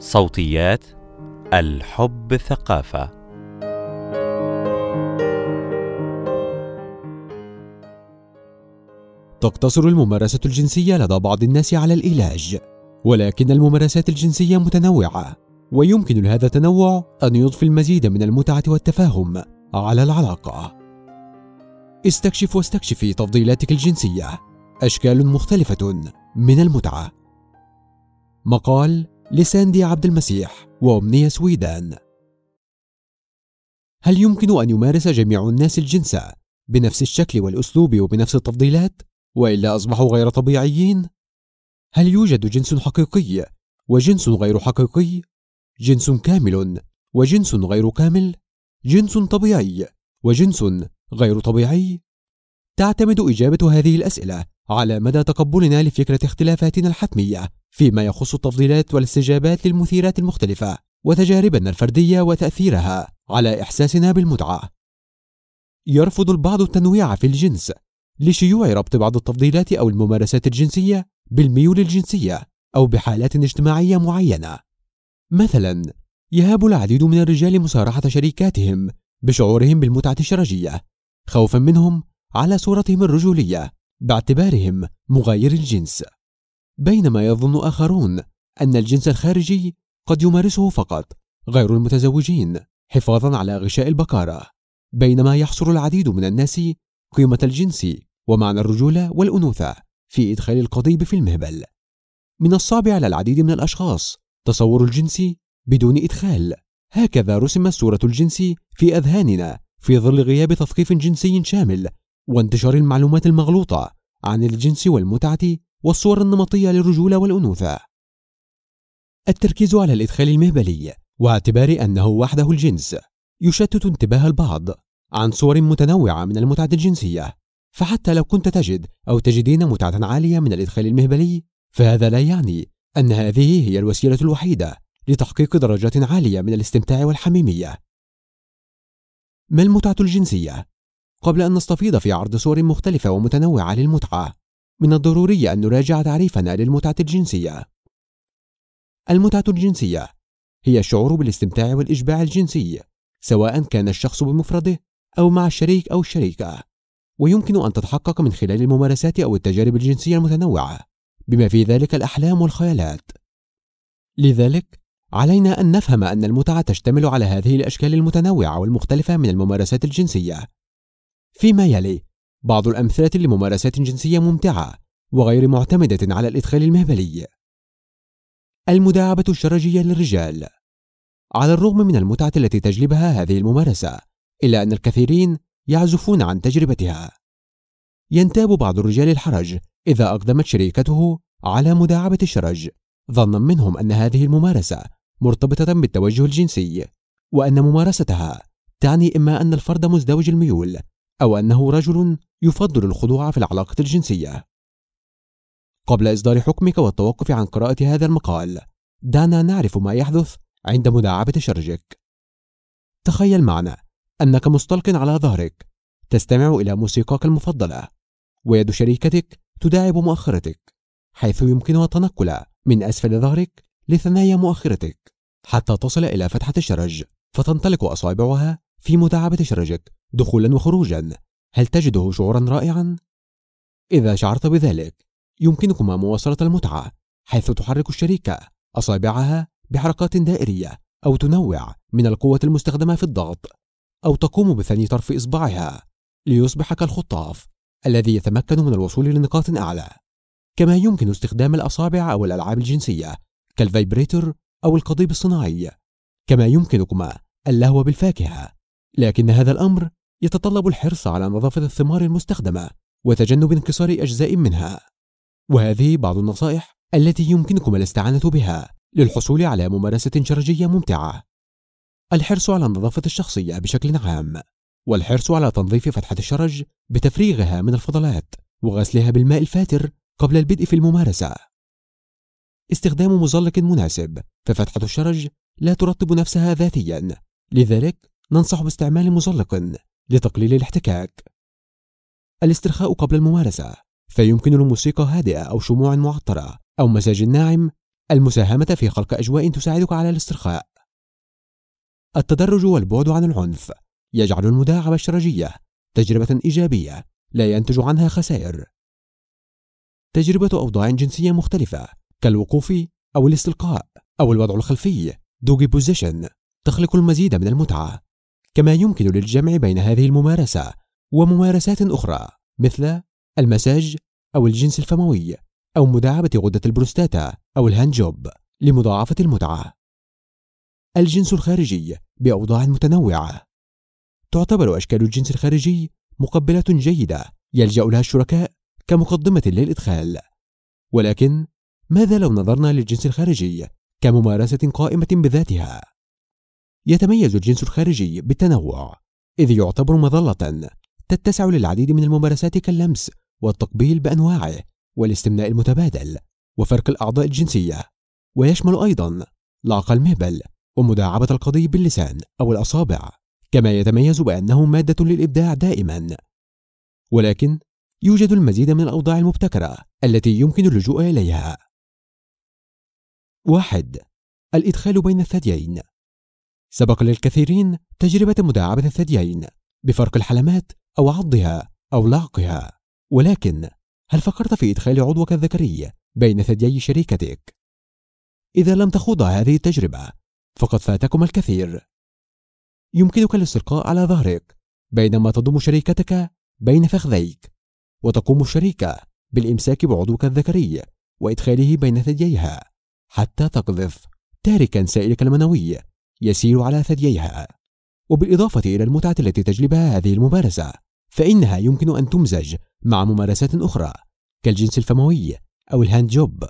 صوتيات الحب ثقافة. تقتصر الممارسة الجنسية لدى بعض الناس على العلاج ولكن الممارسات الجنسية متنوعة ويمكن لهذا التنوع أن يضفي المزيد من المتعة والتفاهم على العلاقة. استكشف واستكشفي تفضيلاتك الجنسية أشكال مختلفة من المتعة. مقال لساندي عبد المسيح وأمنية سويدان هل يمكن أن يمارس جميع الناس الجنس بنفس الشكل والأسلوب وبنفس التفضيلات وإلا أصبحوا غير طبيعيين؟ هل يوجد جنس حقيقي وجنس غير حقيقي؟ جنس كامل وجنس غير كامل؟ جنس طبيعي وجنس غير طبيعي؟ تعتمد إجابة هذه الأسئلة على مدى تقبلنا لفكرة اختلافاتنا الحتمية فيما يخص التفضيلات والاستجابات للمثيرات المختلفة وتجاربنا الفردية وتأثيرها على إحساسنا بالمتعة. يرفض البعض التنويع في الجنس لشيوع ربط بعض التفضيلات أو الممارسات الجنسية بالميول الجنسية أو بحالات اجتماعية معينة. مثلا يهاب العديد من الرجال مصارحة شريكاتهم بشعورهم بالمتعة الشرجية خوفا منهم على صورتهم الرجولية باعتبارهم مغاير الجنس. بينما يظن آخرون أن الجنس الخارجي قد يمارسه فقط غير المتزوجين حفاظا على غشاء البكارة بينما يحصر العديد من الناس قيمة الجنس ومعنى الرجولة والأنوثة في إدخال القضيب في المهبل. من الصعب على العديد من الأشخاص تصور الجنس بدون إدخال. هكذا رسمت صورة الجنس في أذهاننا في ظل غياب تثقيف جنسي شامل وانتشار المعلومات المغلوطة عن الجنس والمتعة والصور النمطية للرجولة والأنوثة. التركيز على الإدخال المهبلي واعتبار أنه وحده الجنس يشتت انتباه البعض عن صور متنوعة من المتعة الجنسية، فحتى لو كنت تجد أو تجدين متعة عالية من الإدخال المهبلي، فهذا لا يعني أن هذه هي الوسيلة الوحيدة لتحقيق درجات عالية من الاستمتاع والحميمية. ما المتعة الجنسية؟ قبل أن نستفيض في عرض صور مختلفة ومتنوعة للمتعة، من الضروري أن نراجع تعريفنا للمتعة الجنسية. المتعة الجنسية هي الشعور بالاستمتاع والإشباع الجنسي، سواء كان الشخص بمفرده أو مع الشريك أو الشريكة، ويمكن أن تتحقق من خلال الممارسات أو التجارب الجنسية المتنوعة، بما في ذلك الأحلام والخيالات. لذلك، علينا أن نفهم أن المتعة تشتمل على هذه الأشكال المتنوعة والمختلفة من الممارسات الجنسية. فيما يلي بعض الأمثلة لممارسات جنسية ممتعة وغير معتمدة على الإدخال المهبلي. المداعبة الشرجية للرجال على الرغم من المتعة التي تجلبها هذه الممارسة، إلا أن الكثيرين يعزفون عن تجربتها. ينتاب بعض الرجال الحرج إذا أقدمت شريكته على مداعبة الشرج، ظنا منهم أن هذه الممارسة مرتبطة بالتوجه الجنسي، وأن ممارستها تعني إما أن الفرد مزدوج الميول أو أنه رجل يفضل الخضوع في العلاقة الجنسية. قبل إصدار حكمك والتوقف عن قراءة هذا المقال، دعنا نعرف ما يحدث عند مداعبة شرجك. تخيل معنا أنك مستلق على ظهرك، تستمع إلى موسيقاك المفضلة، ويد شريكتك تداعب مؤخرتك، حيث يمكنها التنقل من أسفل ظهرك لثنايا مؤخرتك، حتى تصل إلى فتحة الشرج، فتنطلق أصابعها في مداعبة شرجك دخولا وخروجا. هل تجده شعورا رائعا؟ إذا شعرت بذلك يمكنكما مواصلة المتعة حيث تحرك الشريكة أصابعها بحركات دائرية أو تنوع من القوة المستخدمة في الضغط أو تقوم بثني طرف إصبعها ليصبح كالخطاف الذي يتمكن من الوصول لنقاط أعلى. كما يمكن استخدام الأصابع أو الألعاب الجنسية كالفايبريتر أو القضيب الصناعي. كما يمكنكما اللهو بالفاكهة لكن هذا الأمر يتطلب الحرص على نظافة الثمار المستخدمة وتجنب انكسار أجزاء منها. وهذه بعض النصائح التي يمكنكم الاستعانة بها للحصول على ممارسة شرجية ممتعة. الحرص على النظافة الشخصية بشكل عام والحرص على تنظيف فتحة الشرج بتفريغها من الفضلات وغسلها بالماء الفاتر قبل البدء في الممارسة. استخدام مزلق مناسب ففتحة الشرج لا ترطب نفسها ذاتيا لذلك ننصح باستعمال مزلق لتقليل الاحتكاك. الاسترخاء قبل الممارسة فيمكن الموسيقى هادئة أو شموع معطرة أو مساج ناعم. المساهمة في خلق أجواء تساعدك على الاسترخاء. التدرج والبعد عن العنف يجعل المداعبة الشرجية تجربة إيجابية لا ينتج عنها خسائر. تجربة أوضاع جنسية مختلفة كالوقوف أو الاستلقاء أو الوضع الخلفي. دوغي بوزيشن تخلق المزيد من المتعة. كما يمكن للجمع بين هذه الممارسة وممارسات أخرى مثل المساج أو الجنس الفموي أو مداعبة غدة البروستاتا أو ال hand job لمضاعفة المتعة. الجنس الخارجي بأوضاع متنوعة. تعتبر أشكال الجنس الخارجي مقبلات جيدة يلجأ لها الشركاء كمقدمة للإدخال. ولكن ماذا لو نظرنا للجنس الخارجي كممارسة قائمة بذاتها؟ يتميز الجنس الخارجي بالتنوع إذ يعتبر مظلة تتسع للعديد من الممارسات كاللمس والتقبيل بأنواعه والاستمناء المتبادل وفرك الأعضاء الجنسية. ويشمل أيضا لعق المهبل ومداعبة القضي باللسان أو الأصابع كما يتميز بأنه مادة للإبداع دائما. ولكن يوجد المزيد من الأوضاع المبتكرة التي يمكن اللجوء إليها. واحد الإدخال بين الثديين. سبق للكثيرين تجربة مداعبة الثديين بفرق الحلمات أو عضها أو لعقها ولكن هل فكرت في إدخال عضوك الذكري بين ثديي شريكتك؟ إذا لم تخوض هذه التجربة فقد فاتكم الكثير يمكنك الاستلقاء على ظهرك بينما تضم شريكتك بين فخذيك وتقوم الشريكة بالإمساك بعضوك الذكري وإدخاله بين ثدييها حتى تقذف تاركا سائلك المنوي يسير على ثدييها. وبالإضافة إلى المتعة التي تجلبها هذه الممارسة فإنها يمكن أن تمزج مع ممارسات أخرى كالجنس الفموي أو الهاند جوب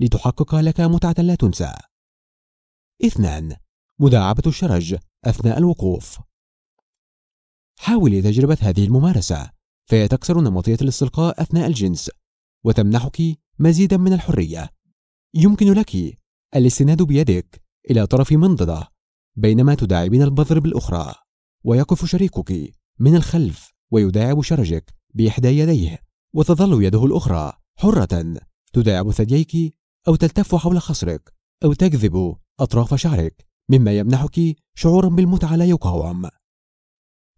لتحقق لك متعة لا تنسى. اثنان مداعبة الشرج أثناء الوقوف. حاولي تجربة هذه الممارسة فهي تكسر نمطية الاستلقاء أثناء الجنس وتمنحك مزيدا من الحرية. يمكن لك الاستناد بيدك إلى طرف منضدة. بينما تداعبين البذر بالأخرى ويقف شريكك من الخلف ويداعب شرجك بإحدى يديه وتظل يده الأخرى حرة تداعب ثدييك أو تلتف حول خصرك أو تجذب أطراف شعرك مما يمنحك شعورا بالمتعة لا يقاوم.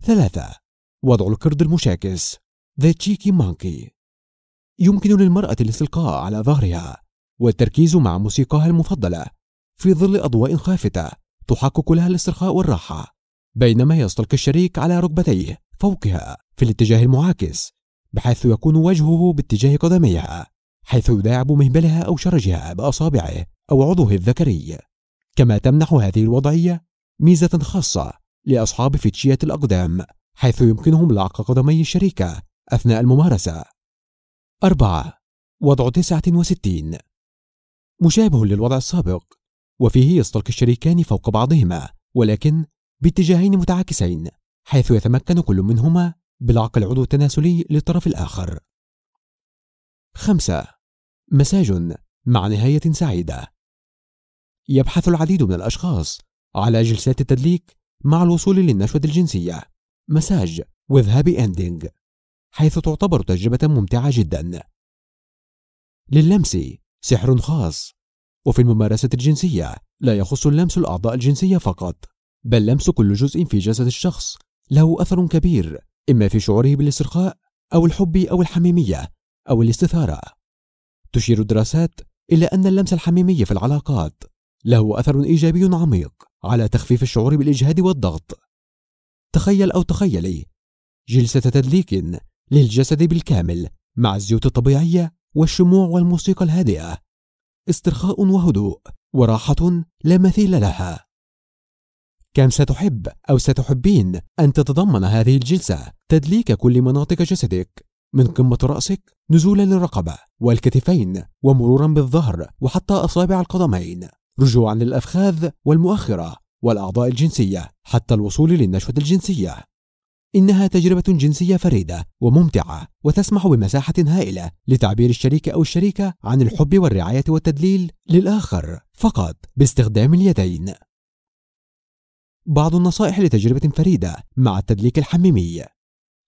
ثلاثة وضع القرد المشاكس The Cheeky Monkey يمكن للمرأة الاستلقاء على ظهرها والتركيز مع موسيقاها المفضلة في ظل أضواء خافتة تحقق لها الاسترخاء والراحة بينما يستلقي الشريك على ركبتيه فوقها في الاتجاه المعاكس بحيث يكون وجهه باتجاه قدميها حيث يداعب مهبلها أو شرجها بأصابعه أو عضوه الذكري. كما تمنح هذه الوضعية ميزة خاصة لأصحاب فتشية الأقدام حيث يمكنهم لعق قدمي الشريكة أثناء الممارسة. أربعة وضع تسعة وستين. مشابه للوضع السابق وفيه يستلقي الشريكان فوق بعضهما ولكن باتجاهين متعاكسين حيث يتمكن كل منهما بالعق العضو التناسلي للطرف الآخر. خمسة. مساج مع نهاية سعيدة. يبحث العديد من الأشخاص على جلسات التدليك مع الوصول للنشوة الجنسية. مساج with happy ending حيث تعتبر تجربة ممتعة جدا. للمس سحر خاص. وفي الممارسة الجنسية لا يخص اللمس الأعضاء الجنسية فقط بل لمس كل جزء في جسد الشخص له أثر كبير إما في شعوره بالاسترخاء أو الحب أو الحميمية أو الاستثارة. تشير الدراسات إلى أن اللمس الحميمي في العلاقات له أثر إيجابي عميق على تخفيف الشعور بالإجهاد والضغط. تخيل أو تخيلي جلسة تدليك للجسد بالكامل مع الزيوت الطبيعية والشموع والموسيقى الهادئة. استرخاء وهدوء وراحة لا مثيل لها. كم ستحب أو ستحبين أن تتضمن هذه الجلسة تدليك كل مناطق جسدك. من قمة رأسك نزولا للرقبة والكتفين ومرورا بالظهر وحتى أصابع القدمين. رجوعا للأفخاذ والمؤخرة والأعضاء الجنسية حتى الوصول للنشوة الجنسية. إنها تجربة جنسية فريدة وممتعة وتسمح بمساحة هائلة لتعبير الشريك أو الشريكة عن الحب والرعاية والتدليل للآخر فقط باستخدام اليدين. بعض النصائح لتجربة فريدة مع التدليك الحميمي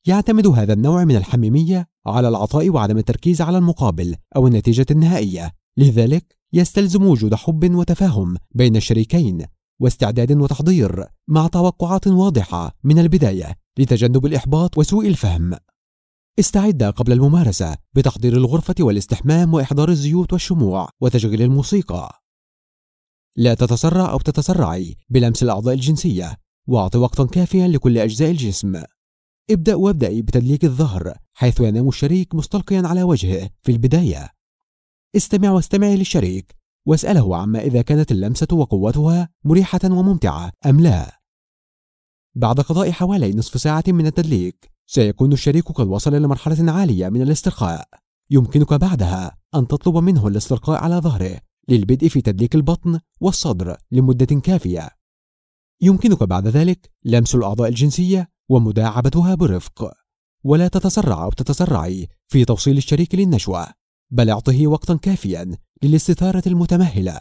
يعتمد هذا النوع من الحميمية على العطاء وعدم التركيز على المقابل أو النتيجة النهائية لذلك يستلزم وجود حب وتفاهم بين الشريكين واستعداد وتحضير مع توقعات واضحة من البداية لتجنب الإحباط وسوء الفهم. استعد قبل الممارسة بتحضير الغرفة والاستحمام وإحضار الزيوت والشموع وتشغيل الموسيقى. لا تتسرع أو تتسرعي بلمس الأعضاء الجنسية واعط وقتا كافيا لكل أجزاء الجسم. ابدأ وابدأي بتدليك الظهر حيث ينام الشريك مستلقيا على وجهه في البداية. استمع واستمعي للشريك واسأله عما إذا كانت اللمسة وقوتها مريحة وممتعة أم لا. بعد قضاء حوالي نصف ساعة من التدليك سيكون الشريك قد وصل لمرحلة عالية من الاسترخاء. يمكنك بعدها أن تطلب منه الاسترخاء على ظهره للبدء في تدليك البطن والصدر لمدة كافية. يمكنك بعد ذلك لمس الأعضاء الجنسية ومداعبتها برفق. ولا تتسرع أو تتسرعي في توصيل الشريك للنشوة بل أعطه وقتا كافيا للاستثارة المتمهلة.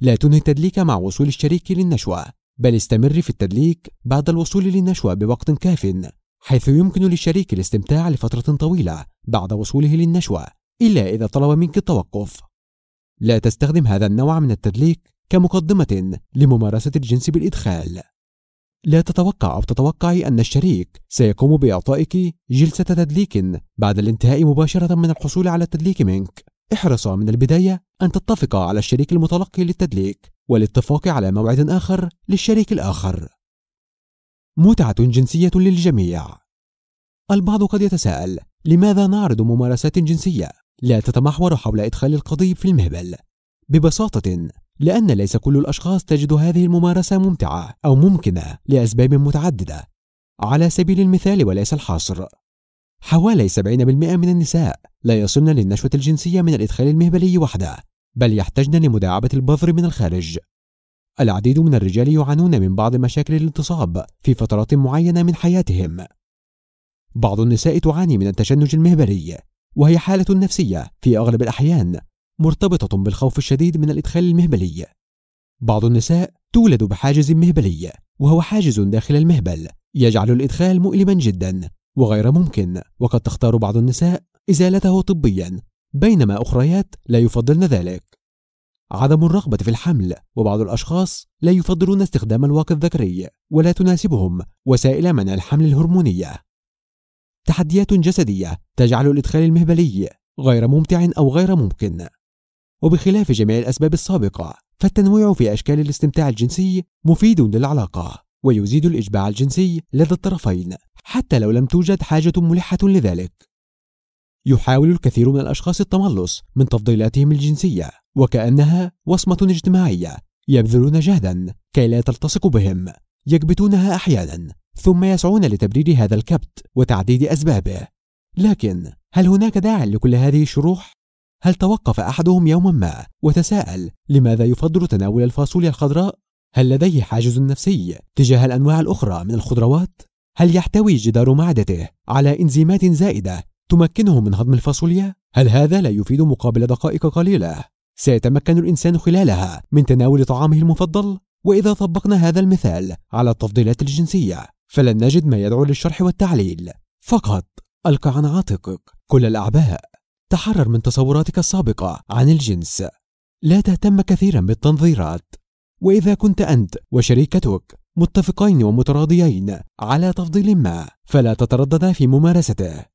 لا تنهي التدليك مع وصول الشريك للنشوة. بل استمر في التدليك بعد الوصول للنشوة بوقت كاف حيث يمكن للشريك الاستمتاع لفترة طويلة بعد وصوله للنشوة إلا إذا طلب منك التوقف. لا تستخدم هذا النوع من التدليك كمقدمة لممارسة الجنس بالإدخال. لا تتوقع أو تتوقعي أن الشريك سيقوم بإعطائك جلسة تدليك بعد الانتهاء مباشرة من الحصول على التدليك منك. احرصا من البداية أن تتفقا على الشريك المتلقي للتدليك. والاتفاق على موعد آخر للشريك الآخر. متعة جنسية للجميع. البعض قد يتساءل لماذا نعرض ممارسات جنسية لا تتمحور حول إدخال القضيب في المهبل؟ ببساطة لأن ليس كل الأشخاص تجد هذه الممارسة ممتعة أو ممكنة لأسباب متعددة. على سبيل المثال وليس الحصر. حوالي 70% من النساء لا يصلن للنشوة الجنسية من الإدخال المهبلي وحده. بل يحتاجن لمداعبة البذر من الخارج. العديد من الرجال يعانون من بعض مشاكل الانتصاب في فترات معينة من حياتهم. بعض النساء تعاني من التشنج المهبلي وهي حالة نفسية في أغلب الأحيان مرتبطة بالخوف الشديد من الإدخال المهبلي. بعض النساء تولد بحاجز مهبلي وهو حاجز داخل المهبل يجعل الإدخال مؤلما جدا وغير ممكن وقد تختار بعض النساء إزالته طبيا بينما أخريات لا يفضلن ذلك. عدم الرغبة في الحمل وبعض الأشخاص لا يفضلون استخدام الواقي الذكري ولا تناسبهم وسائل منع الحمل الهرمونية. تحديات جسدية تجعل الإدخال المهبلي غير ممتع أو غير ممكن. وبخلاف جميع الأسباب السابقة فالتنويع في أشكال الاستمتاع الجنسي مفيد للعلاقة ويزيد الإشباع الجنسي لدى الطرفين حتى لو لم توجد حاجة ملحة لذلك. يحاول الكثير من الأشخاص التملص من تفضيلاتهم الجنسية وكأنها وصمة اجتماعية يبذلون جهدا كي لا تلتصق بهم يكبتونها أحيانا ثم يسعون لتبرير هذا الكبت وتعديد أسبابه لكن هل هناك داع لكل هذه الشروح؟ هل توقف أحدهم يوما ما وتساءل لماذا يفضل تناول الفاصوليا الخضراء؟ هل لديه حاجز نفسي تجاه الأنواع الأخرى من الخضروات؟ هل يحتوي جدار معدته على إنزيمات زائدة تمكنه من هضم الفاصوليا؟ هل هذا لا يفيد مقابل دقائق قليلة؟ سيتمكن الإنسان خلالها من تناول طعامه المفضل؟ وإذا طبقنا هذا المثال على التفضيلات الجنسية فلن نجد ما يدعو للشرح والتعليل. فقط ألقى عن عاتقك كل الأعباء. تحرر من تصوراتك السابقة عن الجنس. لا تهتم كثيرا بالتنظيرات. وإذا كنت أنت وشريكتك متفقين ومتراضيين على تفضيل ما فلا تترددا في ممارسته.